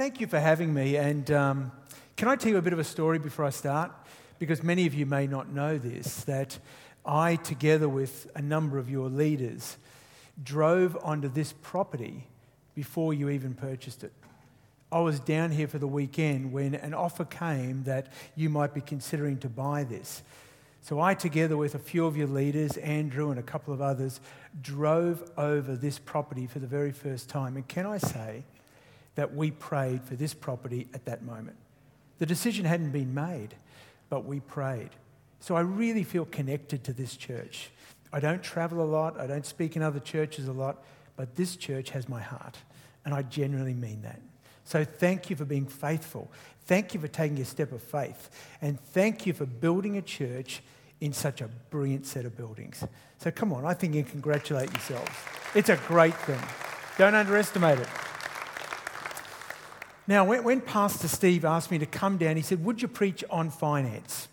thank you for having me. And um, can I tell you a bit of a story before I start? Because many of you may not know this that I, together with a number of your leaders, drove onto this property before you even purchased it. I was down here for the weekend when an offer came that you might be considering to buy this. So I, together with a few of your leaders, Andrew and a couple of others, drove over this property for the very first time. And can I say that we prayed for this property at that moment? The decision hadn't been made, but we prayed. So I really feel connected to this church. I don't travel a lot, I don't speak in other churches a lot, but this church has my heart. And I genuinely mean that. So thank you for being faithful. Thank you for taking a step of faith. And thank you for building a church in such a brilliant set of buildings. So come on, I think you congratulate yourselves. It's a great thing. Don't underestimate it. Now, when, Pastor Steve asked me to come down, he said, Would you preach on finance?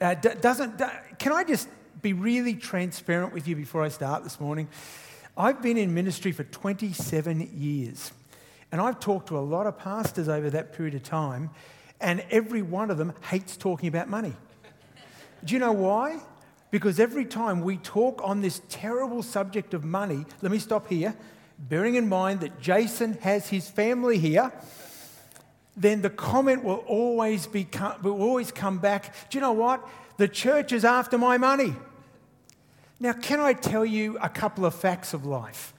Uh, doesn't, can I just be really transparent with you before I start this morning? I've been in ministry for 27 years, and I've talked to a lot of pastors over that period of time, and every one of them hates talking about money. Do you know why? Because every time we talk on this terrible subject of money, let me stop here, bearing in mind that Jason has his family here, then the comment will always, be, will always come back do you know what? The church is after my money. Now, can I tell you a couple of facts of life?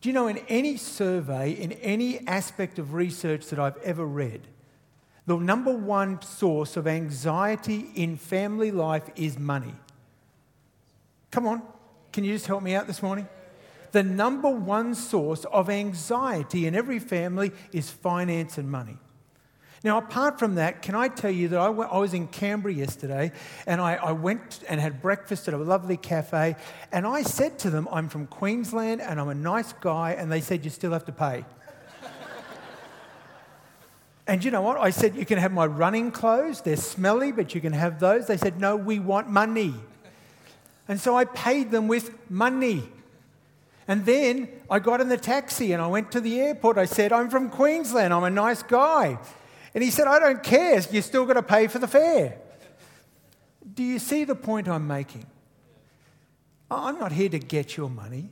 Do you know, in any survey, in any aspect of research that I've ever read, the number one source of anxiety in family life is money. Come on, can you just help me out this morning? The number one source of anxiety in every family is finance and money. Now, apart from that, can I tell you that I, went, I was in Canberra yesterday and I, I, went and had breakfast at a lovely cafe and I said to them, I'm from Queensland and I'm a nice guy, and they said, You still have to pay. and you know what? I said, You can have my running clothes, they're smelly, but you can have those. They said, No, we want money. And so I paid them with money. And then I got in the taxi and I went to the airport. I said, I'm from Queensland, I'm a nice guy. And he said, I don't care, you're still going to pay for the fare. Do you see the point I'm making? I'm not here to get your money.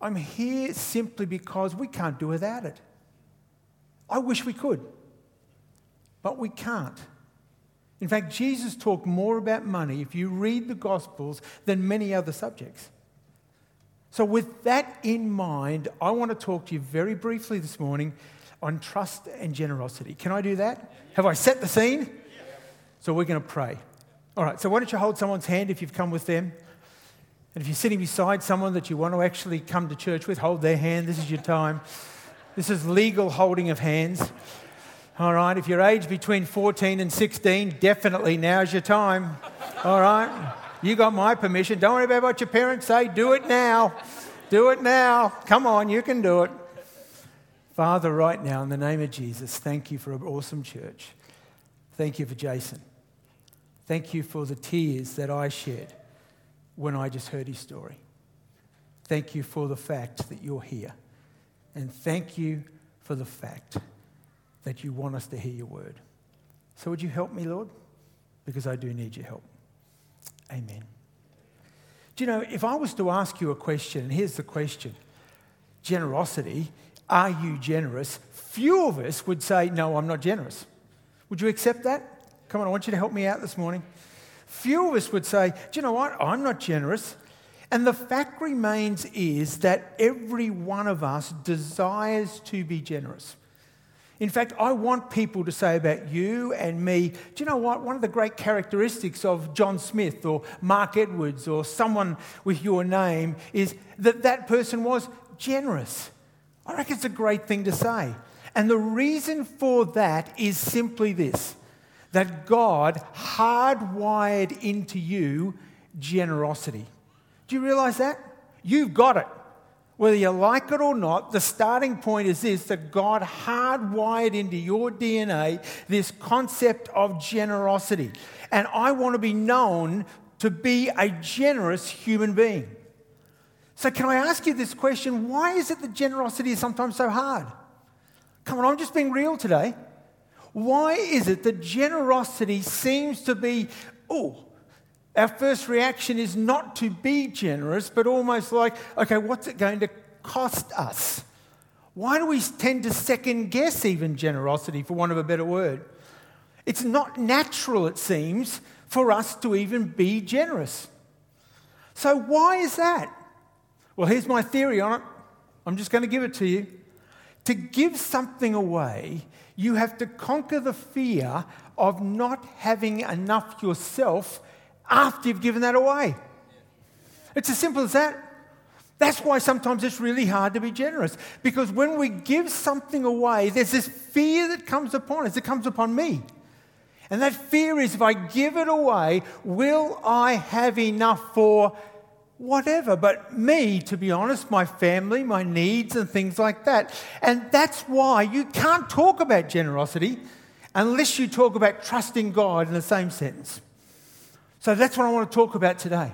I'm here simply because we can't do without it. I wish we could, but we can't. In fact, Jesus talked more about money, if you read the Gospels, than many other subjects. So, with that in mind, I want to talk to you very briefly this morning on trust and generosity. Can I do that? Have I set the scene? So we're going to pray. All right, so why don't you hold someone's hand if you've come with them? And if you're sitting beside someone that you want to actually come to church with, hold their hand. This is your time. This is legal holding of hands. All right, if you're aged between 14 and 16, definitely now's your time. All right, you got my permission. Don't worry about what your parents say. Do it now. Do it now. Come on, you can do it. Father, right now, in the name of Jesus, thank you for an awesome church. Thank you for Jason. Thank you for the tears that I shed when I just heard his story. Thank you for the fact that you're here. And thank you for the fact that you want us to hear your word. So, would you help me, Lord? Because I do need your help. Amen. Do you know, if I was to ask you a question, and here's the question generosity are you generous? Few of us would say, No, I'm not generous. Would you accept that? Come on, I want you to help me out this morning. Few of us would say, Do you know what? I'm not generous. And the fact remains is that every one of us desires to be generous. In fact, I want people to say about you and me, do you know what? One of the great characteristics of John Smith or Mark Edwards or someone with your name is that that person was generous. I reckon it's a great thing to say. And the reason for that is simply this that God hardwired into you generosity. Do you realize that? You've got it. Whether you like it or not, the starting point is this that God hardwired into your DNA this concept of generosity. And I want to be known to be a generous human being. So, can I ask you this question? Why is it that generosity is sometimes so hard? Come on, I'm just being real today. Why is it that generosity seems to be, oh, our first reaction is not to be generous, but almost like, okay, what's it going to cost us? Why do we tend to second guess even generosity, for want of a better word? It's not natural, it seems, for us to even be generous. So, why is that? Well, here's my theory on it. I'm just going to give it to you. To give something away, you have to conquer the fear of not having enough yourself after you've given that away. It's as simple as that. That's why sometimes it's really hard to be generous. Because when we give something away, there's this fear that comes upon us, it comes upon me. And that fear is if I give it away, will I have enough for whatever, but me, to be honest, my family, my needs, and things like that. And that's why you can't talk about generosity unless you talk about trusting God in the same sentence. So that's what I want to talk about today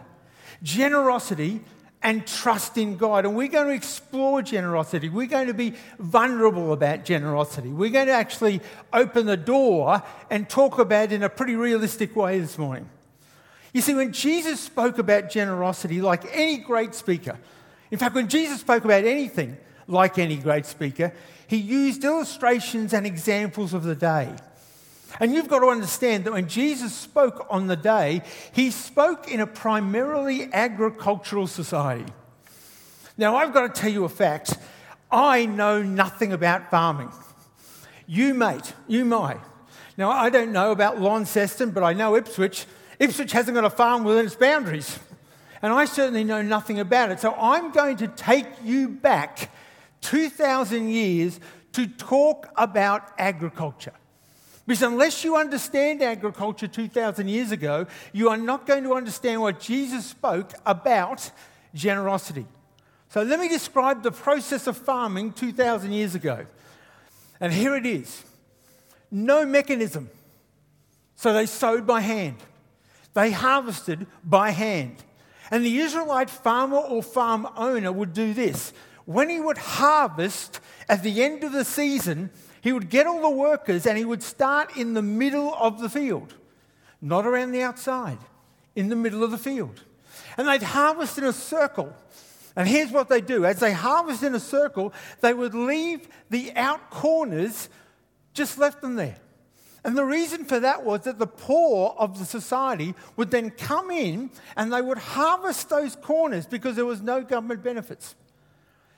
generosity and trust in God. And we're going to explore generosity. We're going to be vulnerable about generosity. We're going to actually open the door and talk about it in a pretty realistic way this morning. You see, when Jesus spoke about generosity, like any great speaker, in fact, when Jesus spoke about anything, like any great speaker, he used illustrations and examples of the day. And you've got to understand that when Jesus spoke on the day, he spoke in a primarily agricultural society. Now, I've got to tell you a fact. I know nothing about farming. You, mate, you might. Now, I don't know about Launceston, but I know Ipswich. Ipswich hasn't got a farm within its boundaries. And I certainly know nothing about it. So I'm going to take you back 2,000 years to talk about agriculture. Because unless you understand agriculture 2,000 years ago, you are not going to understand what Jesus spoke about generosity. So let me describe the process of farming 2,000 years ago. And here it is no mechanism. So they sowed by hand. They harvested by hand. And the Israelite farmer or farm owner would do this. When he would harvest at the end of the season, he would get all the workers and he would start in the middle of the field, not around the outside, in the middle of the field. And they'd harvest in a circle. And here's what they do as they harvest in a circle, they would leave the out corners, just left them there. And the reason for that was that the poor of the society would then come in and they would harvest those corners because there was no government benefits.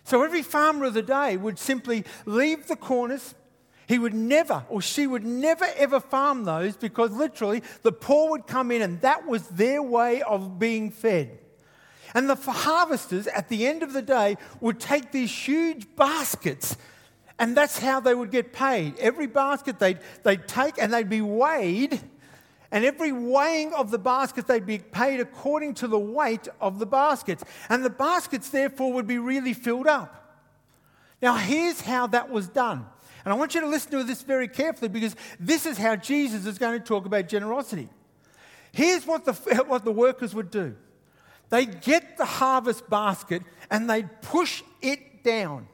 So every farmer of the day would simply leave the corners. He would never, or she would never ever farm those because literally the poor would come in and that was their way of being fed. And the harvesters at the end of the day would take these huge baskets and that's how they would get paid. Every basket they'd, they'd take and they'd be weighed. And every weighing of the basket, they'd be paid according to the weight of the baskets. And the baskets, therefore, would be really filled up. Now, here's how that was done. And I want you to listen to this very carefully because this is how Jesus is going to talk about generosity. Here's what the, what the workers would do they'd get the harvest basket and they'd push it down.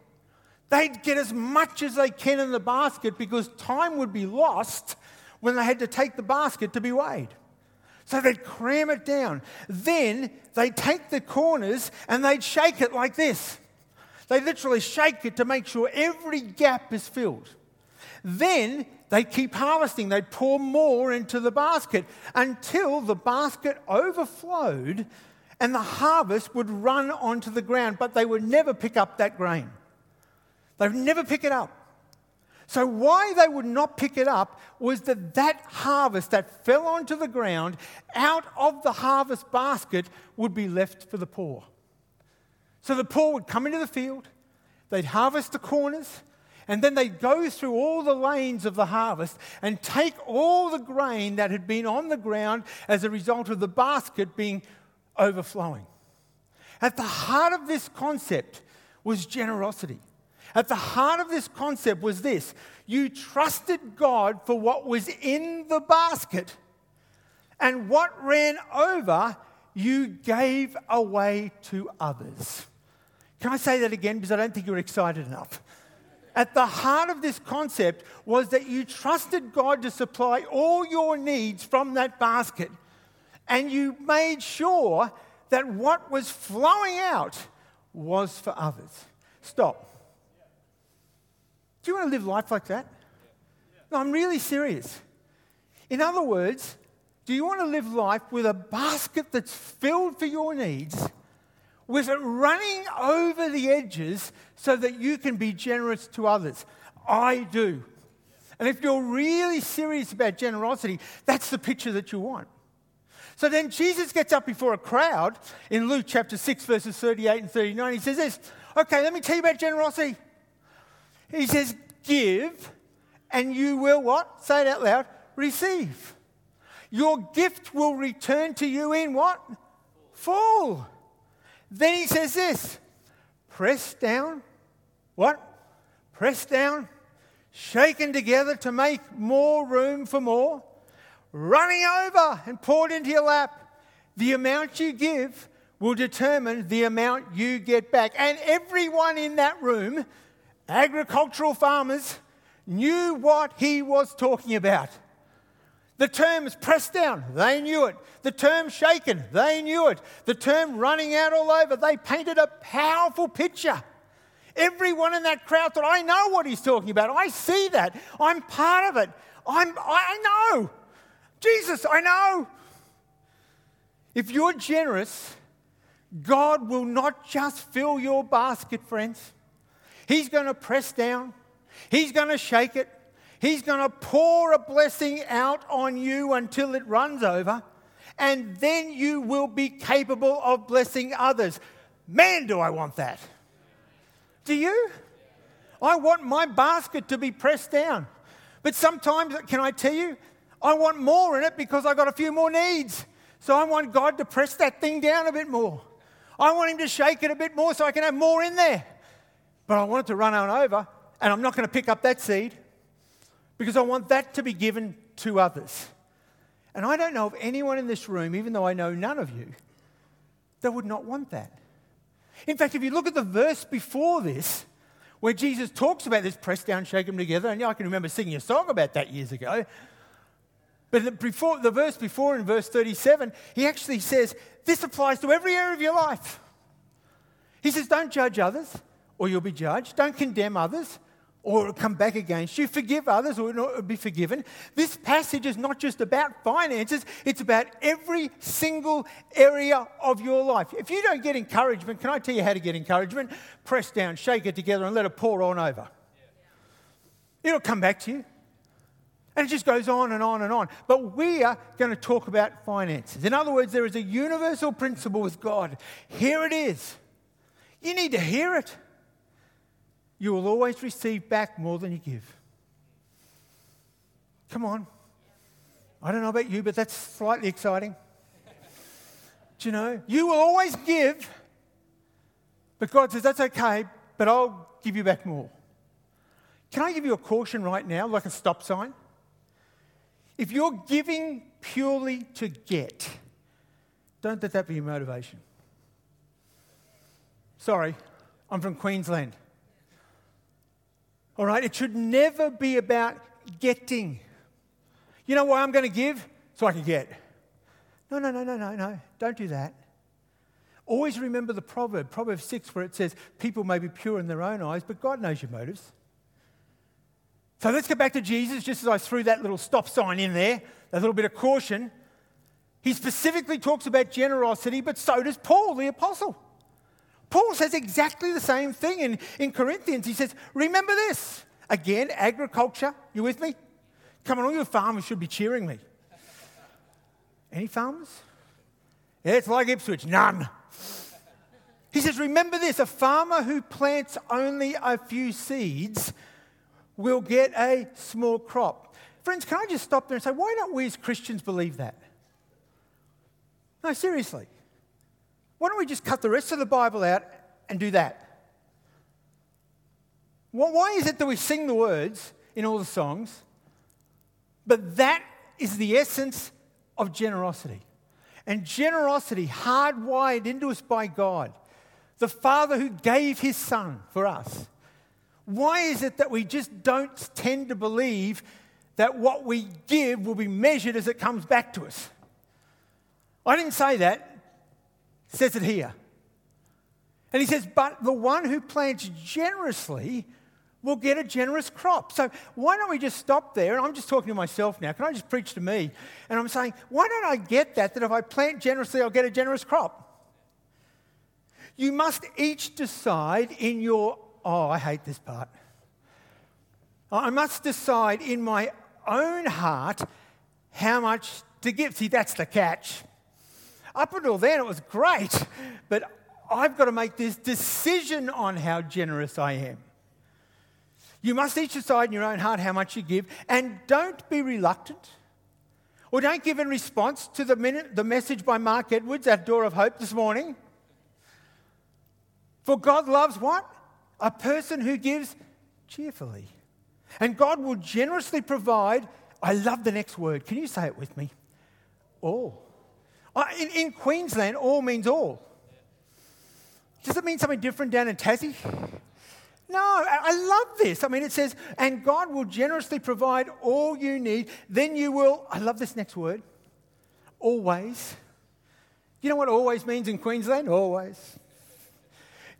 They'd get as much as they can in the basket because time would be lost when they had to take the basket to be weighed. So they'd cram it down. Then they'd take the corners and they'd shake it like this. They literally shake it to make sure every gap is filled. Then they keep harvesting. They'd pour more into the basket until the basket overflowed and the harvest would run onto the ground, but they would never pick up that grain. They would never pick it up. So, why they would not pick it up was that that harvest that fell onto the ground out of the harvest basket would be left for the poor. So, the poor would come into the field, they'd harvest the corners, and then they'd go through all the lanes of the harvest and take all the grain that had been on the ground as a result of the basket being overflowing. At the heart of this concept was generosity. At the heart of this concept was this you trusted God for what was in the basket, and what ran over, you gave away to others. Can I say that again? Because I don't think you're excited enough. At the heart of this concept was that you trusted God to supply all your needs from that basket. And you made sure that what was flowing out was for others. Stop. Do you want to live life like that? No, I'm really serious. In other words, do you want to live life with a basket that's filled for your needs, with it running over the edges so that you can be generous to others? I do. And if you're really serious about generosity, that's the picture that you want. So then Jesus gets up before a crowd in Luke chapter 6, verses 38 and 39. He says this Okay, let me tell you about generosity. He says, Give, and you will what? Say it out loud receive. Your gift will return to you in what? Full. Then he says this press down. What? Press down, shaken together to make more room for more, running over and poured into your lap. The amount you give will determine the amount you get back. And everyone in that room, agricultural farmers, knew what he was talking about. The term is pressed down, they knew it. The term shaken, they knew it. The term running out all over, they painted a powerful picture. Everyone in that crowd thought, I know what he's talking about. I see that. I'm part of it. I'm, I know. Jesus, I know. If you're generous, God will not just fill your basket, friends. He's going to press down, He's going to shake it, He's going to pour a blessing out on you until it runs over, and then you will be capable of blessing others. Man, do I want that. Do you? I want my basket to be pressed down. But sometimes, can I tell you, I want more in it because I got a few more needs. So I want God to press that thing down a bit more. I want Him to shake it a bit more so I can have more in there. But I want it to run on over, and I'm not going to pick up that seed because I want that to be given to others. And I don't know of anyone in this room, even though I know none of you, that would not want that. In fact, if you look at the verse before this, where Jesus talks about this press down, shake them together, and I can remember singing a song about that years ago. But the, before, the verse before, in verse 37, he actually says, This applies to every area of your life. He says, Don't judge others, or you'll be judged. Don't condemn others, or come back against you. Forgive others or be forgiven. This passage is not just about finances, it's about every single area of your life. If you don't get encouragement, can I tell you how to get encouragement? Press down, shake it together, and let it pour on over. It'll come back to you. And it just goes on and on and on. But we are going to talk about finances. In other words, there is a universal principle with God. Here it is. You need to hear it you will always receive back more than you give. Come on. I don't know about you, but that's slightly exciting. Do you know? You will always give, but God says, that's okay, but I'll give you back more. Can I give you a caution right now, like a stop sign? If you're giving purely to get, don't let that be your motivation. Sorry, I'm from Queensland. All right? It should never be about getting. You know why I'm going to give? So I can get. No, no, no, no, no, no. Don't do that. Always remember the proverb, Proverb 6, where it says, People may be pure in their own eyes, but God knows your motives. So let's get back to Jesus, just as I threw that little stop sign in there, that little bit of caution. He specifically talks about generosity, but so does Paul, the apostle. Paul says exactly the same thing in, in Corinthians. He says, Remember this. Again, agriculture. You with me? Come on, all your farmers should be cheering me. Any farmers? Yeah, it's like Ipswich. None. He says, Remember this a farmer who plants only a few seeds will get a small crop. Friends, can I just stop there and say, why don't we as Christians believe that? No, seriously. Why don't we just cut the rest of the Bible out and do that? Why is it that we sing the words in all the songs, but that is the essence of generosity? And generosity, hardwired into us by God, the Father who gave his Son for us. Why is it that we just don't tend to believe that what we give will be measured as it comes back to us? I didn't say that. Says it here. And he says, But the one who plants generously will get a generous crop. So why don't we just stop there? And I'm just talking to myself now. Can I just preach to me? And I'm saying, why don't I get that? That if I plant generously, I'll get a generous crop. You must each decide in your, oh, I hate this part. I must decide in my own heart how much to give. See, that's the catch. Up until then, it was great, but I've got to make this decision on how generous I am. You must each decide in your own heart how much you give, and don't be reluctant. Or don't give in response to the, minute, the message by Mark Edwards at Door of Hope this morning. For God loves what? A person who gives cheerfully. And God will generously provide. I love the next word. Can you say it with me? All. In, in Queensland, all means all. Does it mean something different down in Tassie? No, I love this. I mean, it says, and God will generously provide all you need. Then you will, I love this next word, always. You know what always means in Queensland? Always.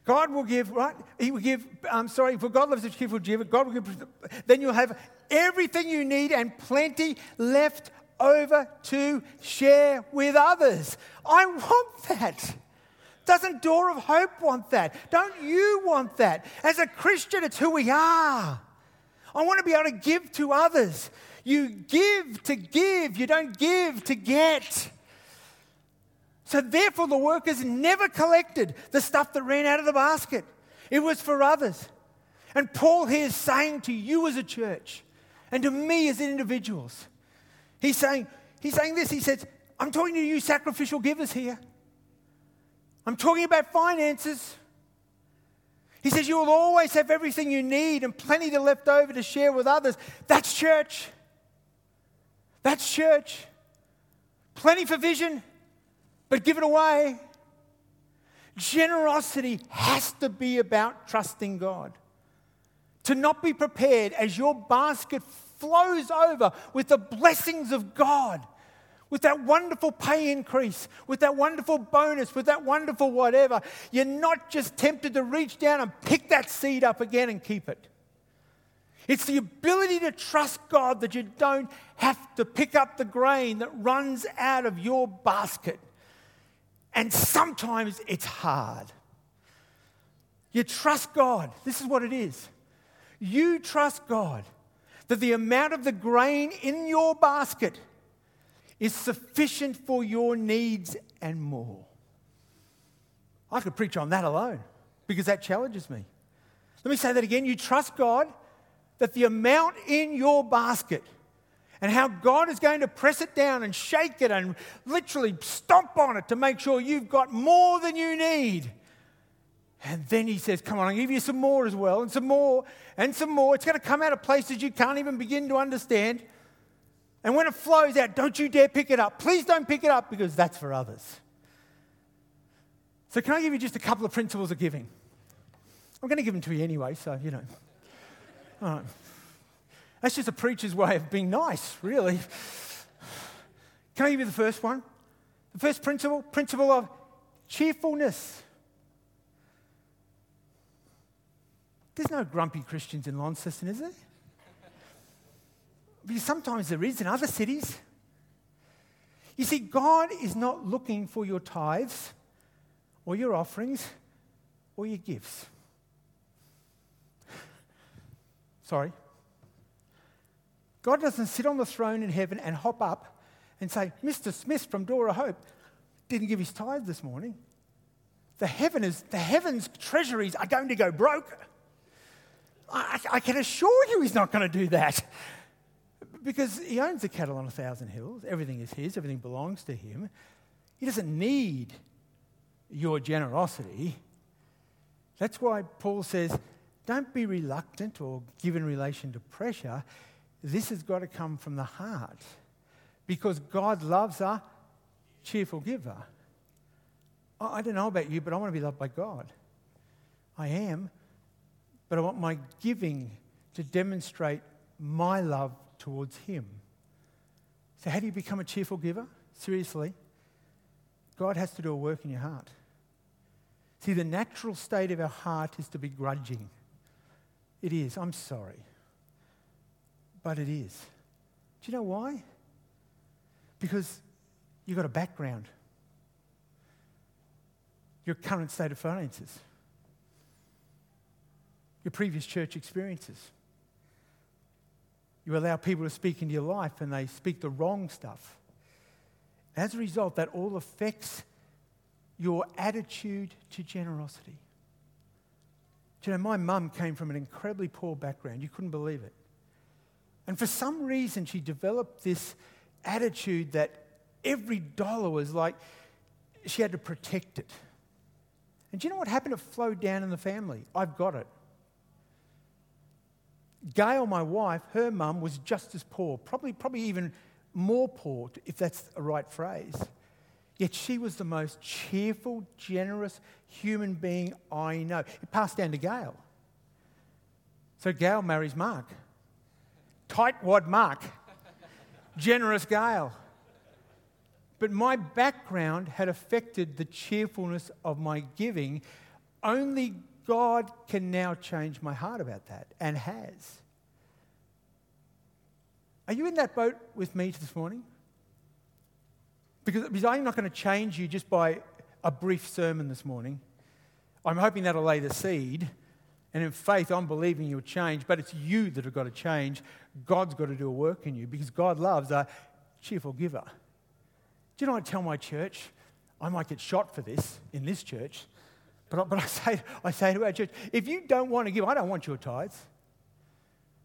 God will give, right? He will give, I'm sorry, for God loves a cheerful giver. God will give, then you'll have everything you need and plenty left over to share with others. I want that. Doesn't Door of Hope want that? Don't you want that? As a Christian, it's who we are. I want to be able to give to others. You give to give, you don't give to get. So, therefore, the workers never collected the stuff that ran out of the basket, it was for others. And Paul here is saying to you as a church and to me as individuals, he's saying, he's saying this. He says, I'm talking to you sacrificial givers here. I'm talking about finances. He says, You will always have everything you need and plenty to left over to share with others. That's church. That's church. Plenty for vision, but give it away. Generosity has to be about trusting God. To not be prepared as your basket flows over with the blessings of God with that wonderful pay increase, with that wonderful bonus, with that wonderful whatever, you're not just tempted to reach down and pick that seed up again and keep it. It's the ability to trust God that you don't have to pick up the grain that runs out of your basket. And sometimes it's hard. You trust God. This is what it is. You trust God that the amount of the grain in your basket is sufficient for your needs and more. I could preach on that alone because that challenges me. Let me say that again. You trust God that the amount in your basket and how God is going to press it down and shake it and literally stomp on it to make sure you've got more than you need. And then he says, Come on, I'll give you some more as well, and some more, and some more. It's going to come out of places you can't even begin to understand. And when it flows out, don't you dare pick it up. Please don't pick it up because that's for others. So, can I give you just a couple of principles of giving? I'm going to give them to you anyway, so you know. All right. That's just a preacher's way of being nice, really. Can I give you the first one? The first principle principle of cheerfulness. There's no grumpy Christians in Launceston, is there? Because sometimes there is in other cities. You see, God is not looking for your tithes or your offerings or your gifts. Sorry. God doesn't sit on the throne in heaven and hop up and say, Mr. Smith from Door of Hope didn't give his tithe this morning. The, heaven is, the heavens' treasuries are going to go broke. I, I can assure you he's not going to do that. Because he owns the cattle on a thousand hills. Everything is his, everything belongs to him. He doesn't need your generosity. That's why Paul says, don't be reluctant or give in relation to pressure. This has got to come from the heart. Because God loves a cheerful giver. I don't know about you, but I want to be loved by God. I am, but I want my giving to demonstrate my love towards Him. So, how do you become a cheerful giver? Seriously, God has to do a work in your heart. See, the natural state of our heart is to be grudging. It is. I'm sorry. But it is. Do you know why? Because you've got a background, your current state of finances, your previous church experiences. You allow people to speak into your life and they speak the wrong stuff. As a result, that all affects your attitude to generosity. Do you know, my mum came from an incredibly poor background. You couldn't believe it. And for some reason, she developed this attitude that every dollar was like she had to protect it. And do you know what happened? It flowed down in the family. I've got it. Gail, my wife, her mum was just as poor, probably, probably even more poor, if that's a right phrase. Yet she was the most cheerful, generous human being I know. It passed down to Gail. So Gail marries Mark. Tightwad Mark. generous Gail. But my background had affected the cheerfulness of my giving. Only God can now change my heart about that, and has. Are you in that boat with me this morning? Because, because I'm not going to change you just by a brief sermon this morning. I'm hoping that'll lay the seed. And in faith, I'm believing you'll change, but it's you that have got to change. God's got to do a work in you because God loves a cheerful giver. Do you know what I tell my church? I might get shot for this in this church, but, but I, say, I say to our church, if you don't want to give, I don't want your tithes.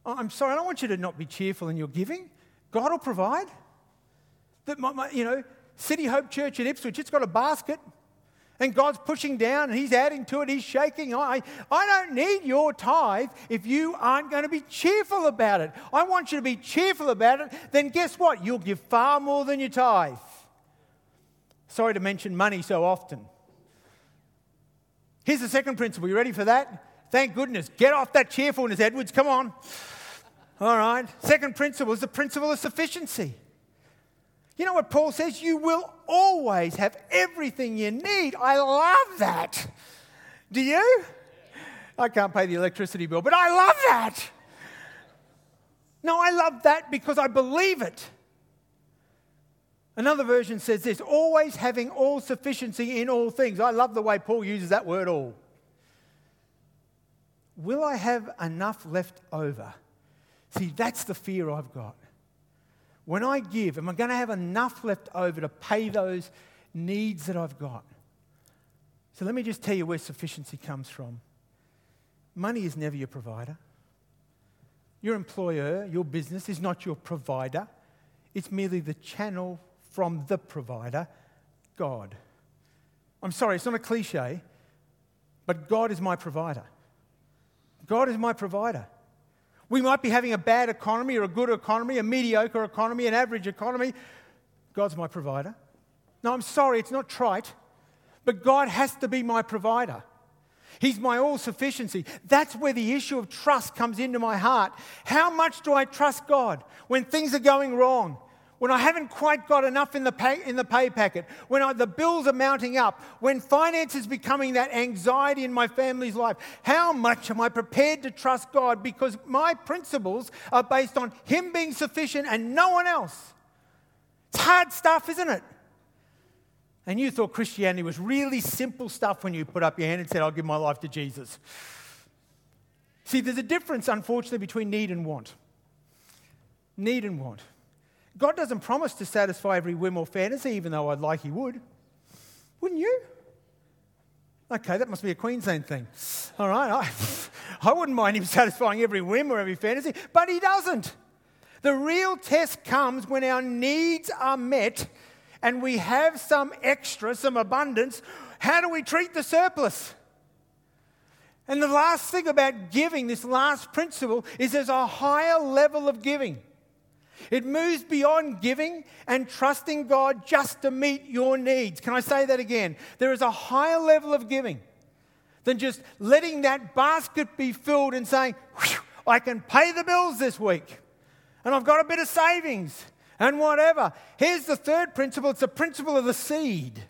I'm sorry, I don't want you to not be cheerful in your giving. God will provide. That my, my, you know, City Hope Church in Ipswich, it's got a basket, and God's pushing down and He's adding to it, He's shaking. I, I don't need your tithe if you aren't going to be cheerful about it. I want you to be cheerful about it. Then guess what? You'll give far more than your tithe. Sorry to mention money so often. Here's the second principle. You ready for that? Thank goodness. Get off that cheerfulness, Edwards. Come on. All right. Second principle is the principle of sufficiency. You know what Paul says? You will always have everything you need. I love that. Do you? I can't pay the electricity bill, but I love that. No, I love that because I believe it. Another version says this always having all sufficiency in all things. I love the way Paul uses that word all. Will I have enough left over? See, that's the fear I've got. When I give, am I going to have enough left over to pay those needs that I've got? So let me just tell you where sufficiency comes from. Money is never your provider. Your employer, your business is not your provider. It's merely the channel from the provider, God. I'm sorry, it's not a cliche, but God is my provider. God is my provider. We might be having a bad economy or a good economy, a mediocre economy, an average economy. God's my provider. No, I'm sorry, it's not trite, but God has to be my provider. He's my all sufficiency. That's where the issue of trust comes into my heart. How much do I trust God when things are going wrong? When I haven't quite got enough in the pay, in the pay packet, when I, the bills are mounting up, when finance is becoming that anxiety in my family's life, how much am I prepared to trust God? Because my principles are based on Him being sufficient and no one else. It's hard stuff, isn't it? And you thought Christianity was really simple stuff when you put up your hand and said, I'll give my life to Jesus. See, there's a difference, unfortunately, between need and want. Need and want. God doesn't promise to satisfy every whim or fantasy, even though I'd like He would. Wouldn't you? Okay, that must be a Queensland thing. All right, I, I wouldn't mind Him satisfying every whim or every fantasy, but He doesn't. The real test comes when our needs are met and we have some extra, some abundance. How do we treat the surplus? And the last thing about giving, this last principle, is there's a higher level of giving. It moves beyond giving and trusting God just to meet your needs. Can I say that again? There is a higher level of giving. than just letting that basket be filled and saying, I can pay the bills this week and I've got a bit of savings and whatever. Here's the third principle it's the principle of the seed.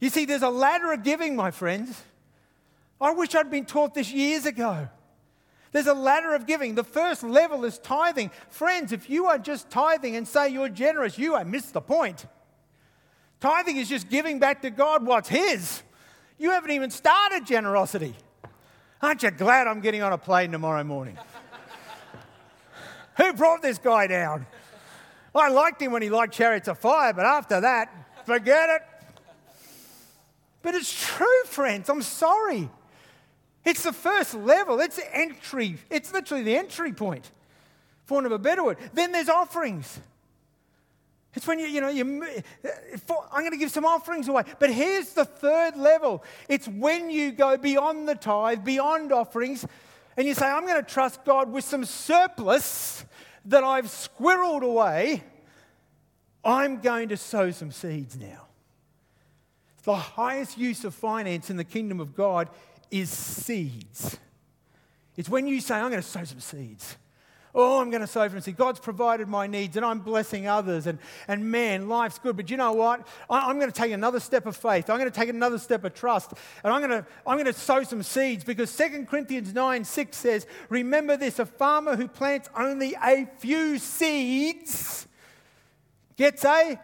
You see, there's a ladder of giving, my friends. I wish I'd been taught this years ago. There's a ladder of giving. The first level is tithing. Friends, if you are just tithing and say you're generous, you have missed the point. Tithing is just giving back to God what's His. You haven't even started generosity. Aren't you glad I'm getting on a plane tomorrow morning? Who brought this guy down? I liked him when he liked Chariots of Fire, but after that, forget it. But it's true, friends. I'm sorry. It's the first level, it's entry. It's literally the entry point, for want of a better word. Then there's offerings. It's when you, you know, you, I'm going to give some offerings away. But here's the third level it's when you go beyond the tithe, beyond offerings, and you say, I'm going to trust God with some surplus that I've squirreled away. I'm going to sow some seeds now. The highest use of finance in the kingdom of God is seeds. It's when you say, I'm going to sow some seeds. Oh, I'm going to sow from seed. God's provided my needs and I'm blessing others. And, and man, life's good. But you know what? I, am going to take another step of faith. I'm going to take another step of trust. And I'm going to, I'm going to sow some seeds because 2 Corinthians 9 6 says, Remember this a farmer who plants only a few seeds gets a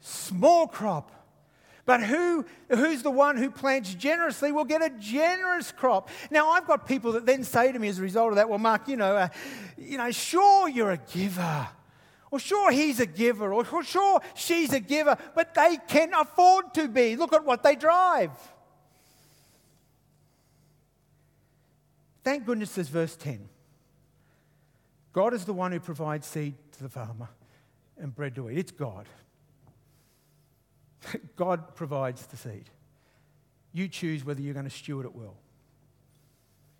small crop. But who, who's the one who plants generously will get a generous crop. Now, I've got people that then say to me as a result of that, well, Mark, you know, uh, you know sure you're a giver. Or sure he's a giver. Or sure she's a giver. But they can afford to be. Look at what they drive. Thank goodness there's verse 10. God is the one who provides seed to the farmer and bread to eat. It's God. God provides the seed. You choose whether you're going to steward it well.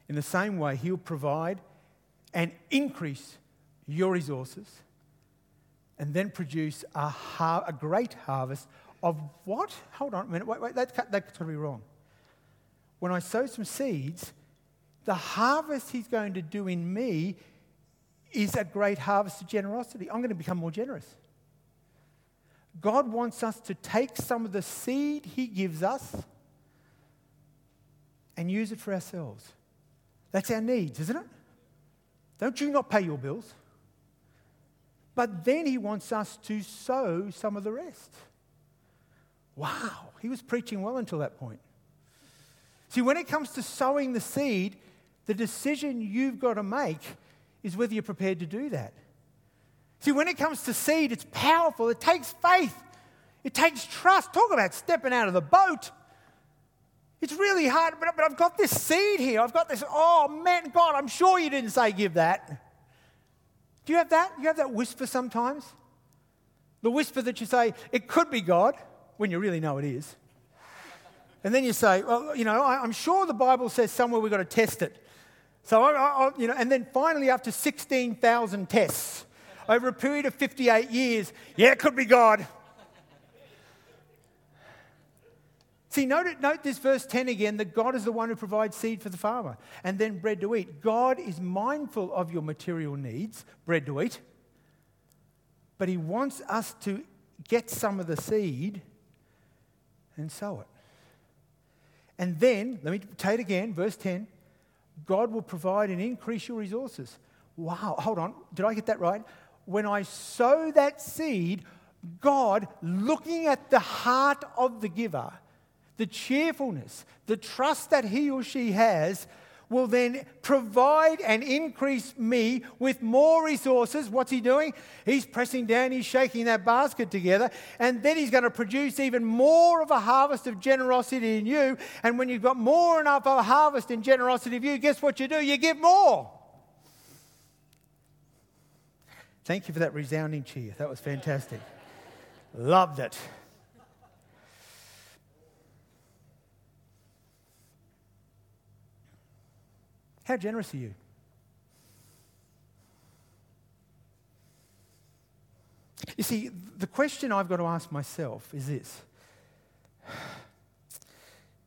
In the same way, He'll provide and increase your resources and then produce a, har- a great harvest of what? Hold on a minute. Wait, wait, that's, that's got to be wrong. When I sow some seeds, the harvest He's going to do in me is a great harvest of generosity. I'm going to become more generous. God wants us to take some of the seed He gives us and use it for ourselves. That's our needs, isn't it? Don't you not pay your bills? But then He wants us to sow some of the rest. Wow, He was preaching well until that point. See, when it comes to sowing the seed, the decision you've got to make is whether you're prepared to do that. See, when it comes to seed, it's powerful. It takes faith, it takes trust. Talk about stepping out of the boat. It's really hard, but, but I've got this seed here. I've got this, oh man, God, I'm sure you didn't say give that. Do you have that? You have that whisper sometimes? The whisper that you say, it could be God, when you really know it is. And then you say, well, you know, I, am sure the Bible says somewhere we've got to test it. So, I, I, you know, and then finally, after 16,000 tests, over a period of 58 years, yeah, it could be God. See, note, note this verse 10 again that God is the one who provides seed for the farmer and then bread to eat. God is mindful of your material needs, bread to eat, but He wants us to get some of the seed and sow it. And then, let me say it again, verse 10 God will provide and increase your resources. Wow, hold on, did I get that right? When I sow that seed, God, looking at the heart of the giver, the cheerfulness, the trust that he or she has, will then provide and increase me with more resources. What's he doing? He's pressing down, he's shaking that basket together, and then he's going to produce even more of a harvest of generosity in you. And when you've got more enough of a harvest in generosity of you, guess what you do? You give more. Thank you for that resounding cheer. That was fantastic. Loved it. How generous are you? You see, the question I've got to ask myself is this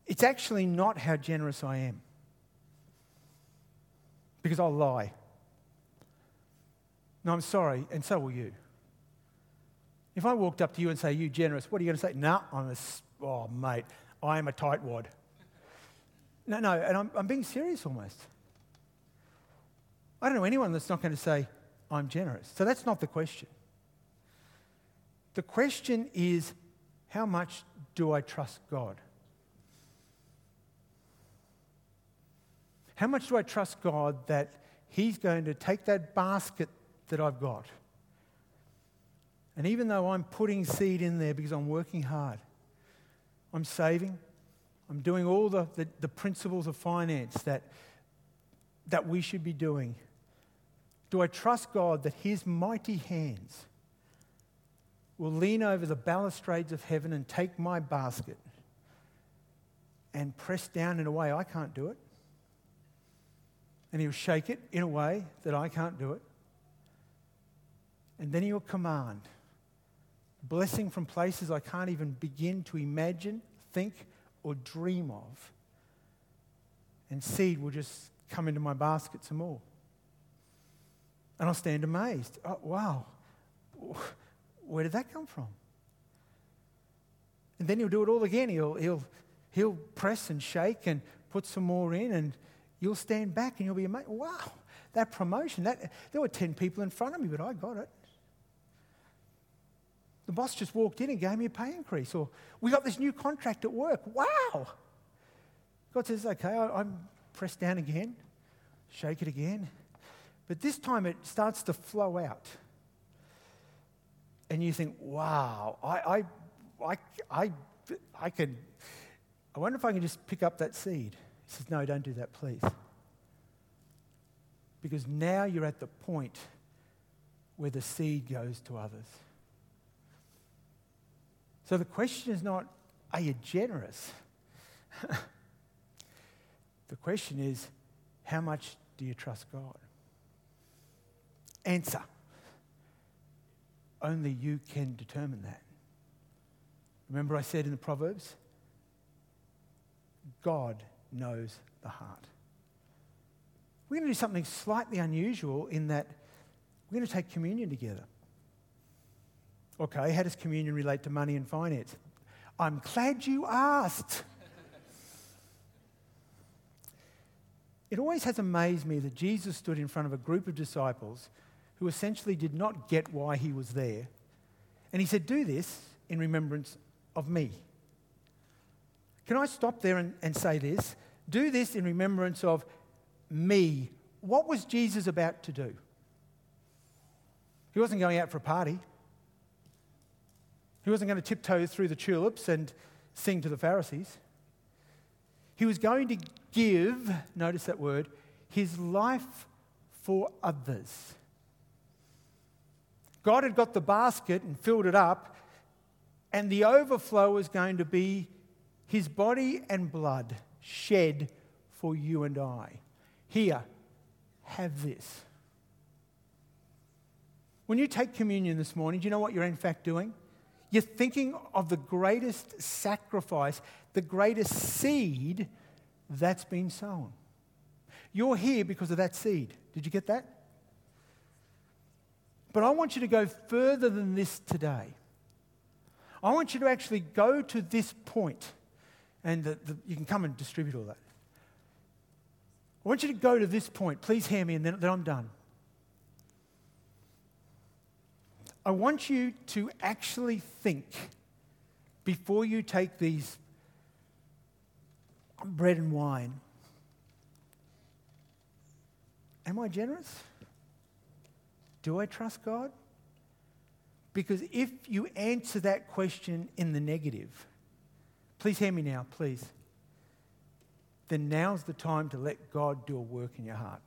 It's actually not how generous I am. Because I'll lie. No, I'm sorry, and so will you. If I walked up to you and say, You generous, what are you going to say? No, nah, I'm a, oh, mate, I am a tightwad. No, no, and I'm, I'm being serious almost. I don't know anyone that's not going to say, I'm generous. So that's not the question. The question is, how much do I trust God? How much do I trust God that He's going to take that basket that I've got? And even though I'm putting seed in there because I'm working hard, I'm saving, I'm doing all the, the, the principles of finance that, that we should be doing. Do I trust God that His mighty hands will lean over the balustrades of heaven and take my basket and press down in a way I can't do it? And He'll shake it in a way that I can't do it. And then He'll command blessing from places I can't even begin to imagine, think, or dream of. And seed will just come into my basket some more. And I'll stand amazed. Oh, wow, where did that come from? And then he'll do it all again. He'll, he'll, he'll press and shake and put some more in, and you'll stand back and you'll be amazed. Wow, that promotion, that, there were 10 people in front of me, but I got it. The boss just walked in and gave me a pay increase. Or we got this new contract at work. Wow. God says, okay, I, am pressed down again, shake it again. But this time it starts to flow out. And you think, wow, I, I, I, I, I can, I wonder if I can just pick up that seed. He says, no, don't do that, please. Because now you're at the point where the seed goes to others. So the question is not, are you generous? the question is, how much do you trust God? Answer. Only you can determine that. Remember, I said in the Proverbs? God knows the heart. We're going to do something slightly unusual in that we're going to take communion together. Okay, how does communion relate to money and finance? I'm glad you asked. it always has amazed me that Jesus stood in front of a group of disciples who essentially did not get why he was there. And he said, Do this in remembrance of me. Can I stop there and, and say this? Do this in remembrance of me. What was Jesus about to do? He wasn't going out for a party. He wasn't going to tiptoe through the tulips and sing to the Pharisees. He was going to give, notice that word, his life for others. God had got the basket and filled it up, and the overflow was going to be his body and blood shed for you and I. Here, have this. When you take communion this morning, do you know what you're in fact doing? You're thinking of the greatest sacrifice, the greatest seed that's been sown. You're here because of that seed. Did you get that? But I want you to go further than this today. I want you to actually go to this point, and the, the, you can come and distribute all that. I want you to go to this point. Please hear me, and then, then I'm done. I want you to actually think before you take these bread and wine Am I generous? Do I trust God? Because if you answer that question in the negative, please hear me now, please. Then now's the time to let God do a work in your heart.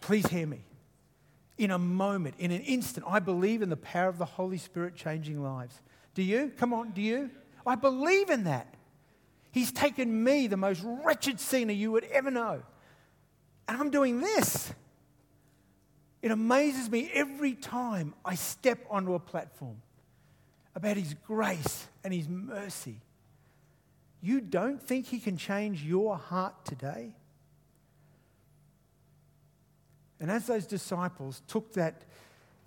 Please hear me in a moment, in an instant. I believe in the power of the Holy Spirit changing lives. Do you? Come on, do you? I believe in that. He's taken me, the most wretched sinner you would ever know, and I'm doing this. It amazes me every time I step onto a platform about His grace and His mercy. You don't think He can change your heart today? And as those disciples took that,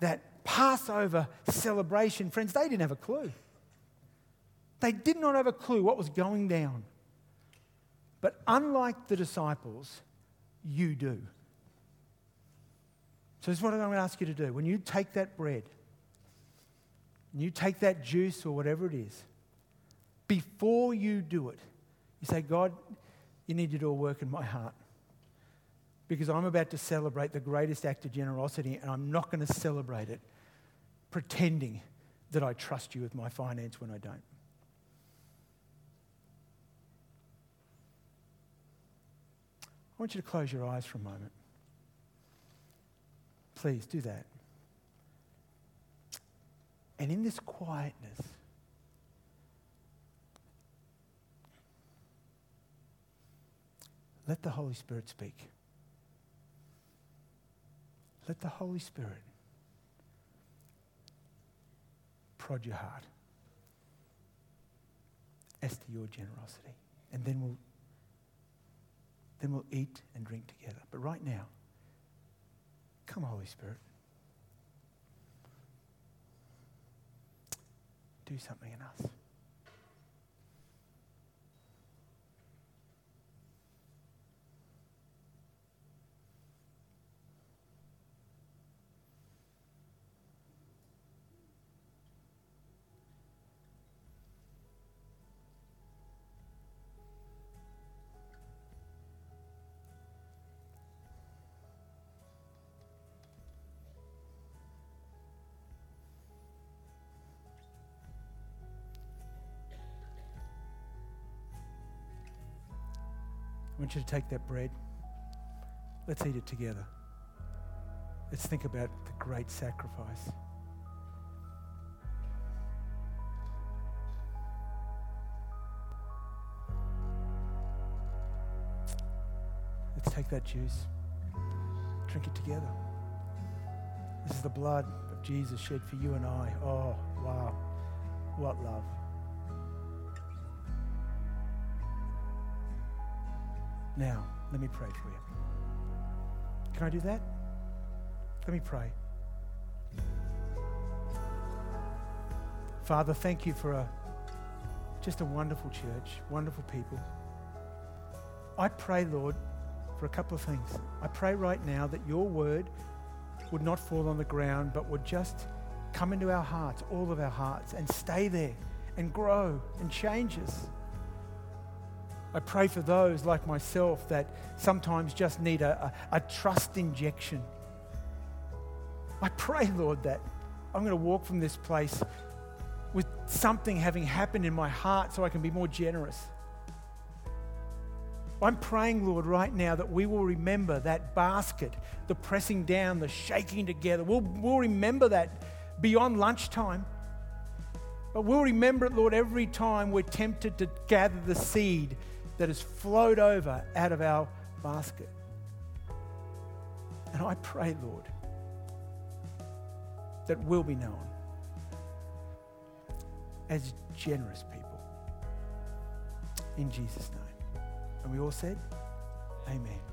that Passover celebration, friends, they didn't have a clue. They did not have a clue what was going down. But unlike the disciples, you do. So, this is what I'm going to ask you to do. When you take that bread, and you take that juice or whatever it is, before you do it, you say, God, you need to do a work in my heart. Because I'm about to celebrate the greatest act of generosity, and I'm not going to celebrate it pretending that I trust you with my finance when I don't. I want you to close your eyes for a moment. Please do that. And in this quietness, let the Holy Spirit speak. Let the Holy Spirit prod your heart as to your generosity. And then we'll then we'll eat and drink together. But right now, come, Holy Spirit. Do something in us. Want you to take that bread. Let's eat it together. Let's think about the great sacrifice. Let's take that juice, drink it together. This is the blood of Jesus shed for you and I. Oh, wow. What love. Now, let me pray for you. Can I do that? Let me pray. Father, thank you for a, just a wonderful church, wonderful people. I pray, Lord, for a couple of things. I pray right now that your word would not fall on the ground, but would just come into our hearts, all of our hearts, and stay there and grow and change us. I pray for those like myself that sometimes just need a, a, a trust injection. I pray, Lord, that I'm going to walk from this place with something having happened in my heart so I can be more generous. I'm praying, Lord, right now that we will remember that basket, the pressing down, the shaking together. We'll, we'll remember that beyond lunchtime. But we'll remember it, Lord, every time we're tempted to gather the seed that has flowed over out of our basket. And I pray, Lord, that we'll be known as generous people. In Jesus' name. And we all said, Amen.